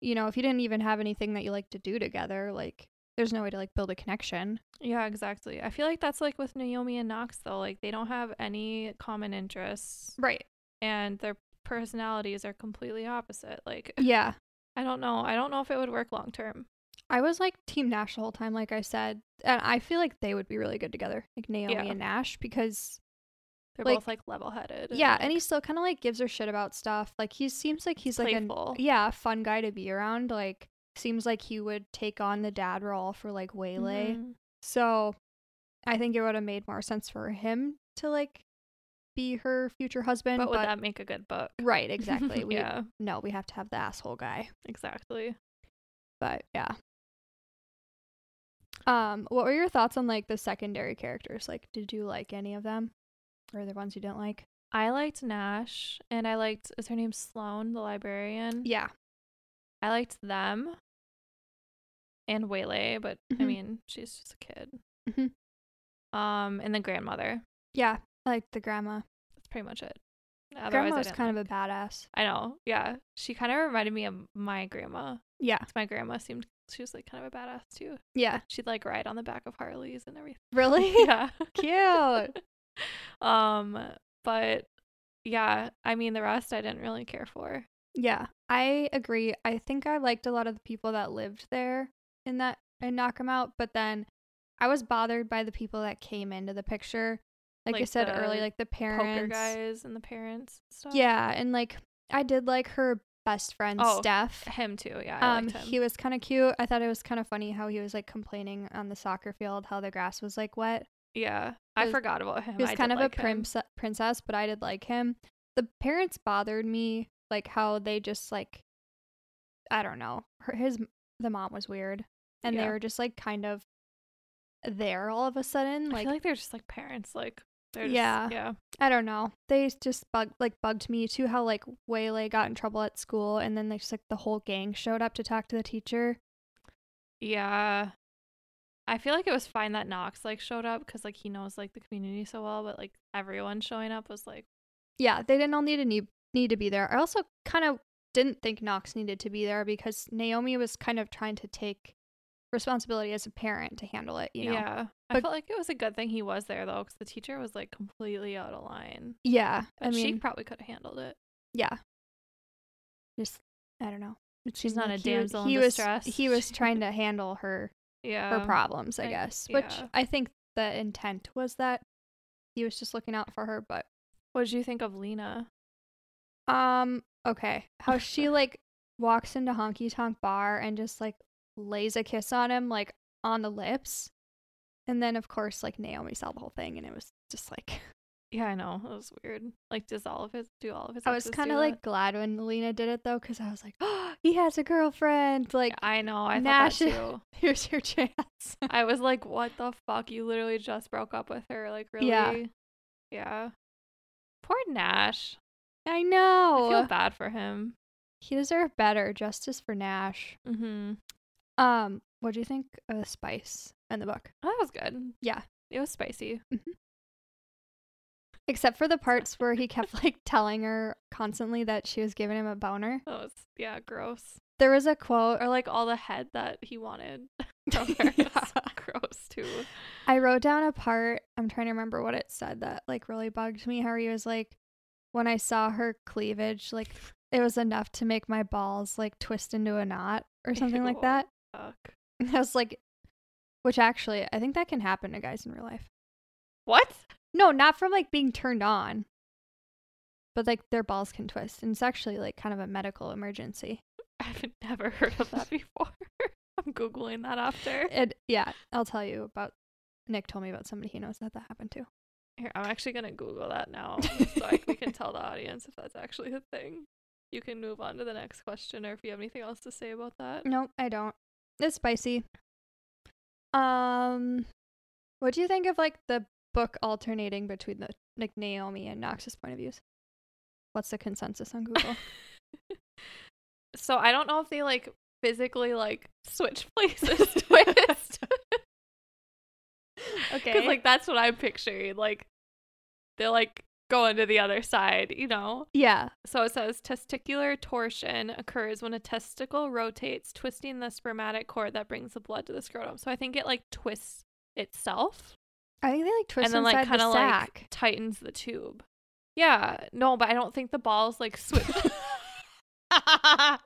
you know, if you didn't even have anything that you like to do together, like there's no way to like build a connection. Yeah, exactly. I feel like that's like with Naomi and Knox though. Like they don't have any common interests Right. And their personalities are completely opposite. Like Yeah. I don't know. I don't know if it would work long term. I was like Team Nash the whole time, like I said. And I feel like they would be really good together, like Naomi Yeah. and Nash, because They're Like- both like level headed. yeah, and he still kind of like gives her shit about stuff. Like he seems like he's like a yeah, fun guy to be around. Like seems like he would take on the dad role for like Waylay. Mhm. So I think it would have made more sense for him to like be her future husband. But would that make a good book? right, exactly. We yeah, no, we have to have the asshole guy. exactly. But yeah. Um, what were your thoughts on like the secondary characters? Like, did you like any of them, or the ones you didn't like? I liked Nash and I liked is her name Sloane, the librarian. Yeah, I liked them and Waylay, but I Mhm. mean, she's just a kid. Mhm. Um, and the grandmother. yeah, I liked the grandma. That's pretty much it. Otherwise, grandma was kind like- of a badass. I know. Yeah, she kind of reminded me of my grandma. Yeah, My grandma seemed she was like kind of a badass too. yeah, She'd like ride on the back of Harleys and everything. really yeah. cute. um, but yeah, I mean the rest I didn't really care for. Yeah, I agree. I think I liked a lot of the people that lived there in that and Knockemout, but then I was bothered by the people that came into the picture. Like, I said earlier, like the parents. guys and the parents and stuff. Yeah, and like I did like her best friend Oh, Stef. him too. Yeah, I Um, liked him. he was kind of cute. I thought it was kind of funny how he was like complaining on the soccer field how the grass was like wet. yeah, I was- forgot about him. He was I kind of like a prince- princess, but I did like him. The parents bothered me, like how they just like, I don't know. Her, his the mom was weird, and they were just like kind of there all of a sudden. I Like feel like they're just like parents. Like just, Yeah. yeah, I don't know. They just bug like bugged me too. How like Waylay got in trouble at school, and then they just like the whole gang showed up to talk to the teacher. yeah. I feel like it was fine that Knox like showed up because like he knows like the community so well, but like everyone showing up was like Yeah, they didn't all need to need, need to be there. I also kind of didn't think Knox needed to be there because Naomi was kind of trying to take responsibility as a parent to handle it. You know. yeah. I felt like it was a good thing he was there though, because the teacher was like completely out of line. Yeah. But I she probably could have handled it. yeah. Just I don't know. She's seemed not a like he damsel in he was. He was trying to handle her Yeah. her problems, I I- guess. Which. I think the intent was that he was just looking out for her, but What did you think of Lena? um okay. How she like walks into Honky Tonk Bar and just like lays a kiss on him like on the lips. And then of course like Naomi saw the whole thing and it was just like Yeah, I know. It was weird. Like, does all of his do all of his? I was kind of like glad when Lena did it though cuz I was like, "Oh, he has a girlfriend." Like Yeah, I know. I Nash- thought that too. here's your chance. I was like, what the fuck? You literally just broke up with her. Like, really? Yeah. Yeah. Poor Nash. I know. I feel bad for him. he deserved better. Justice for Nash. Mm-hmm. Um, what do you think of the spice in the book? Oh, that was good. Yeah. It was spicy. Except for the parts where he kept like telling her constantly that she was giving him a boner. That was, yeah, gross. There was a quote Or like all the head that he wanted from her. Yeah. gross too. I wrote down a part, I'm trying to remember what it said that like really bugged me. How he was like, when I saw her cleavage, like it was enough to make my balls like twist into a knot or something like that. Fuck. I was like, which actually, I think that can happen to guys in real life. What? No, not from like being turned on, but like their balls can twist. And it's actually like kind of a medical emergency. I've never heard of that before. I'm googling that after. It, yeah, I'll tell you about. Nick told me about somebody he knows that that happened to. Here, I'm actually gonna Google that now, so I, we can tell the audience if that's actually a thing. You can move on to the next question, or if you have anything else to say about that. No, I don't. It's spicy. Um, what do you think of like the book alternating between the like Naomi and Knox's point of views? What's the consensus on Google? so I don't know if they like physically like switch places twist. Okay. Because like that's what I'm picturing. Like they're like going to the other side, you know. yeah, So it says testicular torsion occurs when a testicle rotates, twisting the spermatic cord that brings the blood to the scrotum. So I think it like twists itself I think they like twist and then inside like kind the of sack. like tightens the tube. Yeah, no, but I don't think the balls like switch.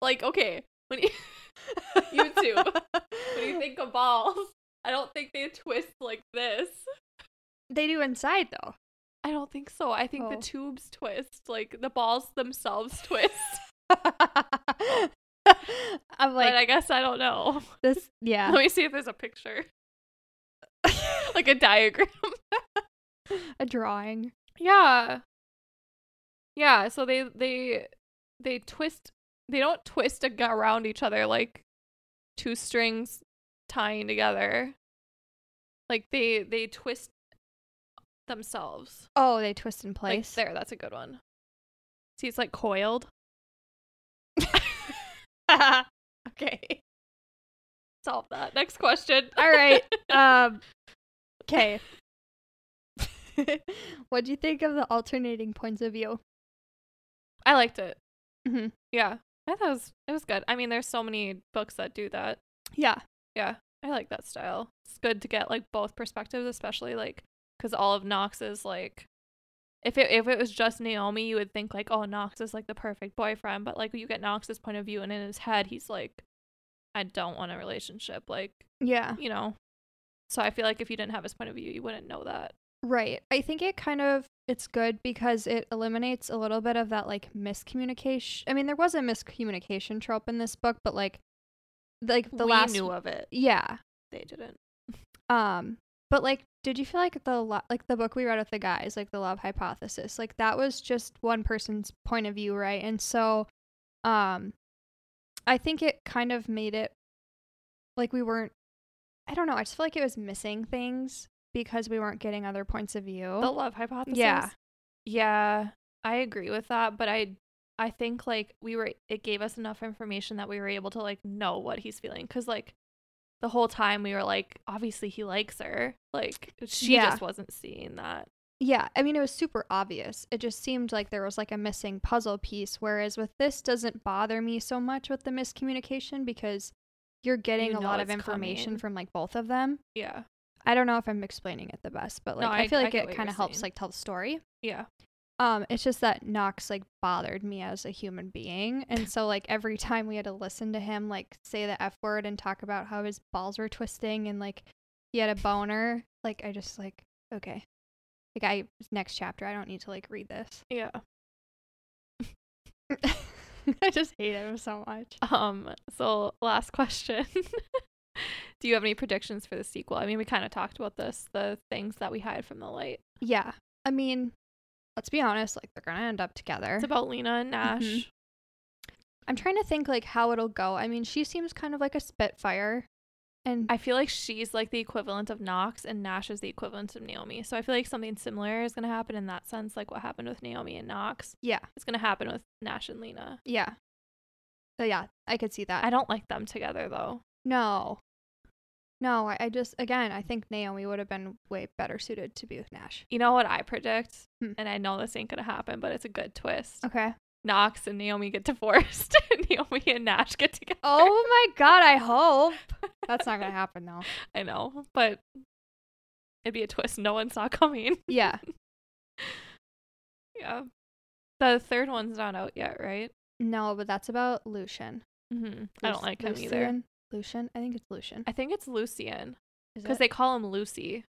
like okay, when you YouTube, when you think of balls, I don't think they twist like this. They do inside though. I don't think so. I think the Oh. tubes twist, like the balls themselves twist. I'm like but I guess I don't know. this. Yeah, Let me see if there's a picture, like a diagram. a drawing. Yeah. Yeah, so they they they twist they don't twist around each other like two strings tying together. Like they they twist themselves. Oh, they twist in Like place. there, that's a good one. See, it's like coiled. okay. Solve that. Next question. All right. Um. Okay. what do you think of the alternating points of view? I liked it. Mm-hmm. Yeah. I thought it was it was good. I mean, there's so many books that do that. Yeah. Yeah. I like that style. It's good to get like both perspectives, especially like cuz all of Knox is like if it if it was just Naomi, you would think like, oh, Knox is like the perfect boyfriend, but like you get Knox's point of view and in his head he's like I don't want a relationship, like, Yeah. you know. So I feel like if you didn't have his point of view, you wouldn't know that. Right. I think it kind of it's good because it eliminates a little bit of that like miscommunication. I mean, there was a miscommunication trope in this book, but like like the we last knew of it. Yeah. They didn't. Um but like did you feel like the lo- like the book we read with the guys, like the love hypothesis, like that was just one person's point of view, right? And so um I think it kind of made it like we weren't I don't know, I just feel like it was missing things because we weren't getting other points of view. The love hypothesis. Yeah. Yeah, I agree with that, but I I think like we were it gave us enough information that we were able to like know what he's feeling cuz like the whole time we were like obviously he likes her. Like she Yeah. just wasn't seeing that. Yeah, I mean it was super obvious. It just seemed like there was like a missing puzzle piece whereas with this doesn't bother me so much with the miscommunication because you're getting You a lot of information coming. from like both of them. Yeah. I don't know if I'm explaining it the best, but like No, I, I- feel like get it kind of helps saying. like tell the story. Yeah. Um it's just that Knox like bothered me as a human being and so like every time we had to listen to him like say the F word and talk about how his balls were twisting and like he had a boner, like I just like okay. Like I next chapter I don't need to like read this. Yeah. I just hate him so much. Um so last question. Do you have any predictions for the sequel? I mean, we kind of talked about this, the things that we hide from the light. Yeah. I mean, let's be honest, like they're gonna end up together. It's about Lena and Nash. Mhm. I'm trying to think like how it'll go. I mean, she seems kind of like a spitfire. And I feel like she's like the equivalent of Knox and Nash is the equivalent of Naomi. So I feel like something similar is to happen in that sense, like what happened with Naomi and Knox. yeah, It's to happen with Nash and Lena. yeah. So yeah, I could see that. I don't like them together though. no. No, I, I just again I think Naomi would have been way better suited to be with Nash. You know what I predict? Hmm. And I know this ain't going to happen, but it's a good twist. Okay. Knox and Naomi get divorced and Naomi and Nash get together. Oh my god, I hope. That's not gonna happen though. I know, but it'd be a twist no one saw coming. Yeah. yeah. The third one's not out yet, right? No, but that's about Lucian. Mm-hmm. I don't like him either. Lucian? I think it's Lucian. I think it's Lucian because they call him Lucy.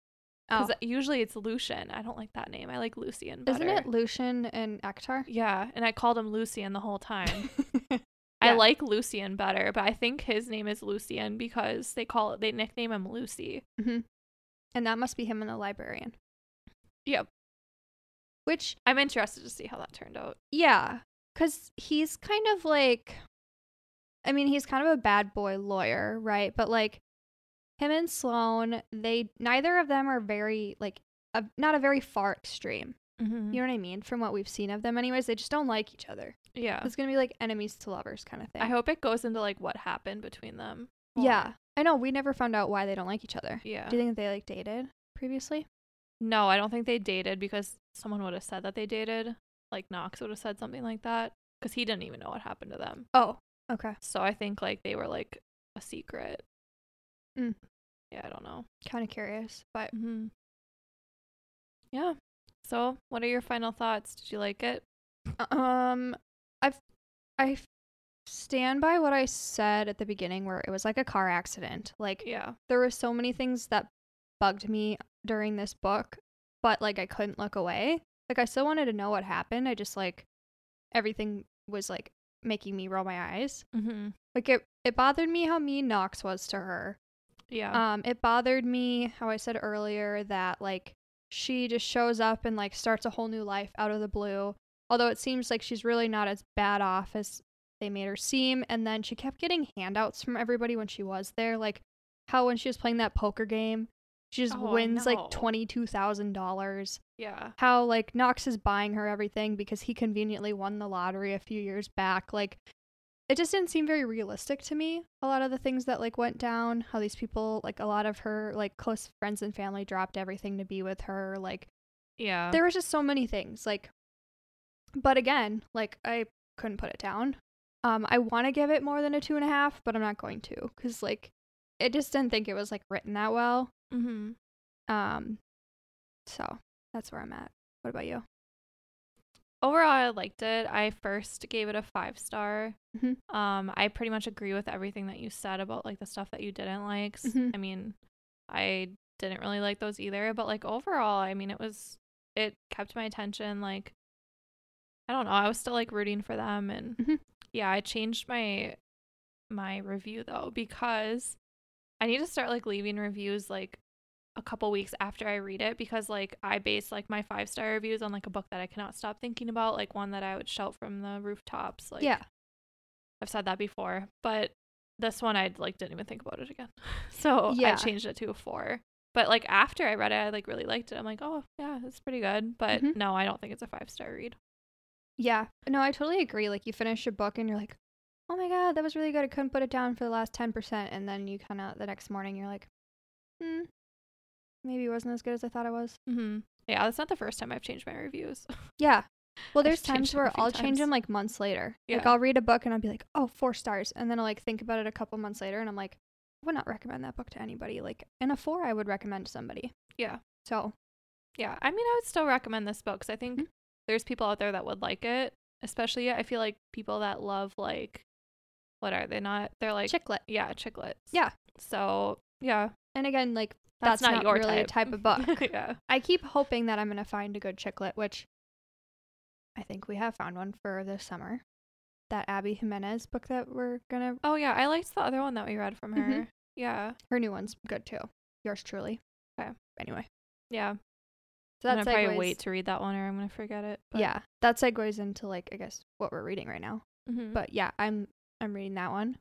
oh. Because usually it's Lucian. I don't like that name. I like Lucian better. Isn't it Lucian and ACOTAR? Yeah, and I called him Lucian the whole time. I like Lucian better, but I think his name is Lucian because they call it they nickname him Lucy. hmm And that must be him and the librarian. Yep. Which, I'm interested to see how that turned out. yeah, because he's kind of like, I mean, he's kind of a bad boy lawyer, right? But like, him and Sloane, they neither of them are very like, a, not a very far extreme. Mm-hmm. You know what I mean? From what we've seen of them, anyways, they just don't like each other. Yeah. It's gonna be like enemies to lovers kind of thing. I hope it goes into like what happened between them. Yeah, I know. We never found out why they don't like each other. Yeah. Do you think they like dated previously? No, I don't think they dated because someone would have said that they dated. Like Knox would have said something like that because he didn't even know what happened to them. Oh, okay. So I think like they were like a secret. Mm. Yeah, I don't know. Kind of curious, but Mm-hmm. Yeah. So, what are your final thoughts? Did you like it? Um, I've I stand by what I said at the beginning, where it was like a car accident. Like Yeah. there were so many things that bugged me during this book, but like I couldn't look away. Like I still wanted to know what happened. I just like everything was like making me roll my eyes. Mm-hmm. Like it it bothered me how mean Knox was to her. Yeah. Um, it bothered me how I said earlier that like she just shows up and like starts a whole new life out of the blue. Although it seems like she's really not as bad off as they made her seem. And then she kept getting handouts from everybody when she was there. Like, how when she was playing that poker game, she just Oh, wins know. like twenty two thousand dollars. Yeah. How like Knox is buying her everything because he conveniently won the lottery a few years back. Like it just didn't seem very realistic to me. A lot of the things that like went down, how these people like a lot of her like close friends and family dropped everything to be with her. Like Yeah. there was just so many things like but again like i couldn't put it down um i want to give it more than a two and a half but i'm not going to because like i just didn't think it was like written that well mm-hmm. um so that's where i'm at what about you Overall, I liked it. I first gave it a five star. Mhm. Um, I pretty much agree with everything that you said about like the stuff that you didn't like. Mhm. I mean, I didn't really like those either, but like overall, I mean, it was it kept my attention. Like, I don't know, I was still like rooting for them, and Mhm. yeah, I changed my my review though because I need to start like leaving reviews like a couple weeks after I read it because like I base like my five star reviews on like a book that I cannot stop thinking about, like one that I would shout from the rooftops. Like yeah I've said that before, but this one I like didn't even think about it again. So yeah. I changed it to a four. But like after I read it, I like really liked it. I'm like, oh yeah, it's pretty good. But Mhm. no, I don't think it's a five star read. yeah no i totally agree like you finish a book and you're like oh my god that was really good i couldn't put it down for the last 10% and then you kind of the next morning you're like hmm maybe it wasn't as good as i thought it was Mm-hmm. Yeah, that's not the first time I've changed my reviews. Yeah. Well, there's times where I'll change them like months later. Yeah. Like I'll read a book and I'll be like, oh, four stars," and then I'll like think about it a couple months later, and I'm like, I would not recommend that book to anybody. Like, in a four, I would recommend to somebody. Yeah. So Yeah, I mean, I would still recommend this book because I think Mhm. there's people out there that would like it. Especially, I feel like people that love like, what are they not? They're like, chick lit. yeah, chiclets. Yeah. So yeah, And again, like that's, That's not, not your really a type. type of book. yeah. I keep hoping that I'm gonna find a good chick lit, which I think we have found one for this summer. That Abby Jimenez book that we're gonna. Oh yeah, I liked the other one that we read from her. Mhm. Yeah. Her new one's good too. Yours truly. Okay. Anyway, Yeah. so that's I'm gonna probably wait to read that one or I'm gonna forget it. but- Yeah, that segues into like I guess what we're reading right now. Mhm. But yeah, I'm I'm reading that one.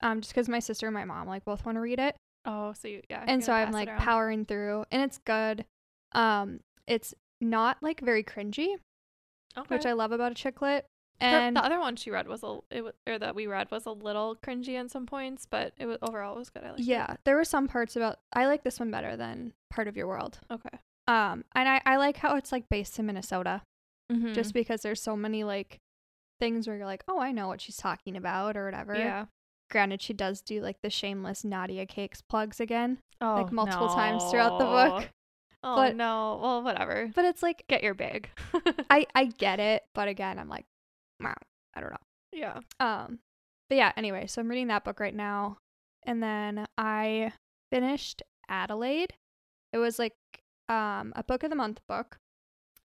Um, just because my sister and my mom like both want to read it, oh, so you yeah. and so I'm like powering through, and it's good. Um, it's not like very cringy, okay. which I love about a chick lit. And the other one she read was a it was, or that we read was a little cringy in some points, but it was overall it was good. I liked it. yeah, there were some parts about I like this one better than Part of Your World. Okay. Um, and I I like how it's like based in Minnesota, Mm-hmm. just because there's so many like things where you're like, oh, I know what she's talking about or whatever. yeah. Granted, she does do like the shameless Nadia Cakes plugs again, Oh, like multiple times throughout the book. no. Oh But- no. Well, whatever. But it's like Get your bag. I I get it, but again, I'm like, wow, I don't know. yeah. Um, but yeah. Anyway, so I'm reading that book right now, and then I finished Adelaide. It was like um a book of the month book,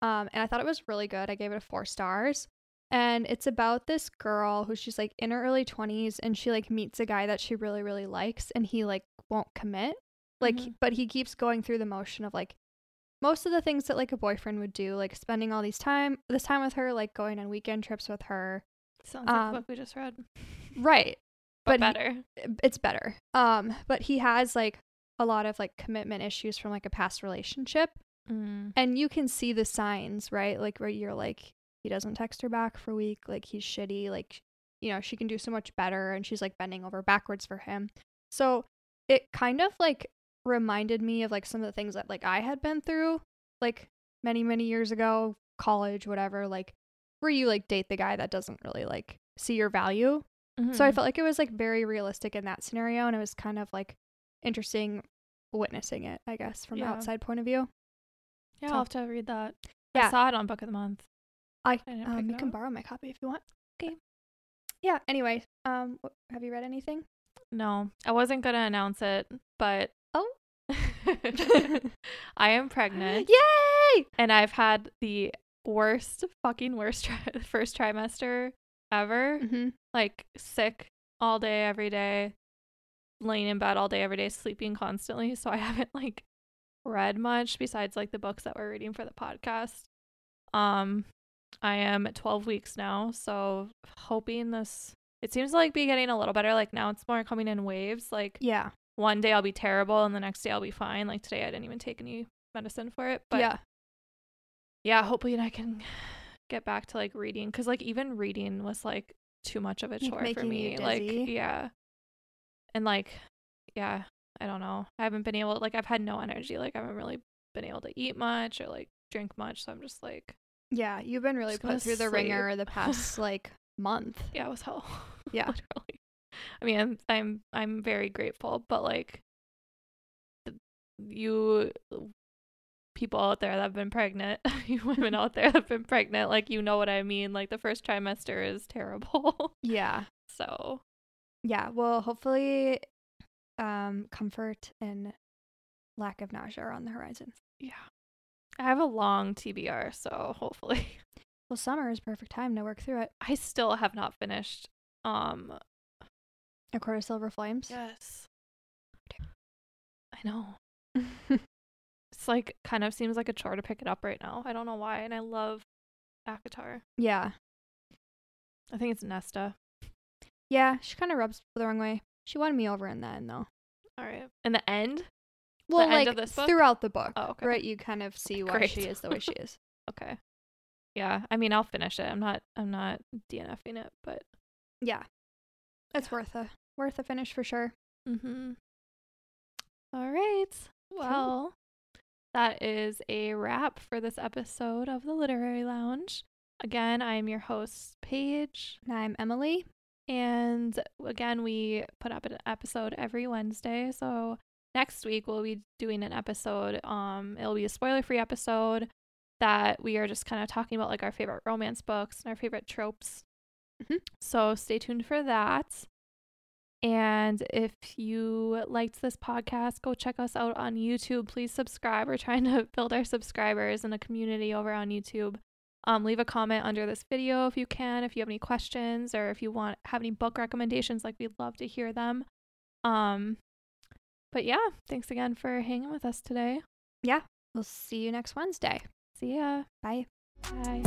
um, and I thought it was really good. I gave it a four stars. And it's about this girl who she's like in her early 20s and she like meets a guy that she really, really likes and he like won't commit. Like, Mhm. but he keeps going through the motion of like most of the things that like a boyfriend would do, like spending all these time, this time with her, like going on weekend trips with her. Sounds like Um, the book we just read. Right. But, but he- better. It's better. Um, but he has like a lot of like commitment issues from like a past relationship. Mm. And you can see the signs, right? Like where you're like, he doesn't text her back for a week, like he's shitty, like you know, she can do so much better and she's like bending over backwards for him. So it kind of like reminded me of like some of the things that like I had been through like many, many years ago, college, whatever, like where you like date the guy that doesn't really like see your value. So I Mhm. felt like it was like very realistic in that scenario and it was kind of like interesting witnessing it, I guess, from Yeah. the outside point of view. yeah, so- I'll have to read that. Yeah. I saw it on Book of the Month. I didn't um, you can borrow my copy if you want. Okay. Yeah. Anyway, um, have you read anything? No, I wasn't gonna announce it, but Oh. I am pregnant, Yay! and I've had the worst, fucking worst tri- first trimester ever. Mm-hmm. Like sick all day, every day, laying in bed all day, every day, sleeping constantly. So I haven't like read much besides like the books that we're reading for the podcast. Um, I am at 12 weeks now, so hoping this. It seems like be getting a little better. Like now, it's more coming in waves. Like Yeah. one day I'll be terrible and the next day I'll be fine. Like today, I didn't even take any medicine for it. But yeah. yeah, hopefully I can get back to like reading because like even reading was like too much of a Like, chore for me. Like yeah, and like yeah, I don't know. I haven't been able like I've had no energy. Like I haven't really been able to eat much or like drink much. So I'm just like Yeah. You've been really Just put through the ringer the past like month. yeah, it was hell. Yeah. literally. I mean, I'm I'm I'm very grateful, but like you people out there that have been pregnant, you women out there that have been pregnant, like you know what I mean. Like the first trimester is terrible. Yeah. so Yeah. Well, hopefully, um, comfort and lack of nausea are on the horizon. yeah. I have a long TBR, so hopefully Well, summer is perfect time to work through it. I still have not finished um A Court of Silver Flames. yes. I know. It's like kind of seems like a chore to pick it up right now. I don't know why, and I love ACOTAR. yeah. I think it's Nesta. Yeah. She kind of rubs the wrong way. She won me over in the end, though. All right. In the end? Well, end like of this book? throughout the book, Oh, okay. right? You kind of see why Great. she is the way she is. Okay. Yeah. I mean, I'll finish it. I'm not. I'm not DNFing it, but. Yeah. It's worth a worth a finish for sure. Mm-hmm. All right. Well, that is a wrap for this episode of the Literary Lounge. Again, I am your host, Paige. And I'm Emily. And again, we put up an episode every Wednesday. So next week we'll be doing an episode. Um, it'll be a spoiler-free episode that we are just kind of talking about like our favorite romance books and our favorite tropes. Mhm. So stay tuned for that. And if you liked this podcast, go check us out on YouTube. Please subscribe. We're trying to build our subscribers and a community over on YouTube. Um, leave a comment under this video if you can, if you have any questions or if you want have any book recommendations. Like we'd love to hear them. Um, but yeah, thanks again for hanging with us today. Yeah, we'll see you next Wednesday. See ya. Bye. Bye.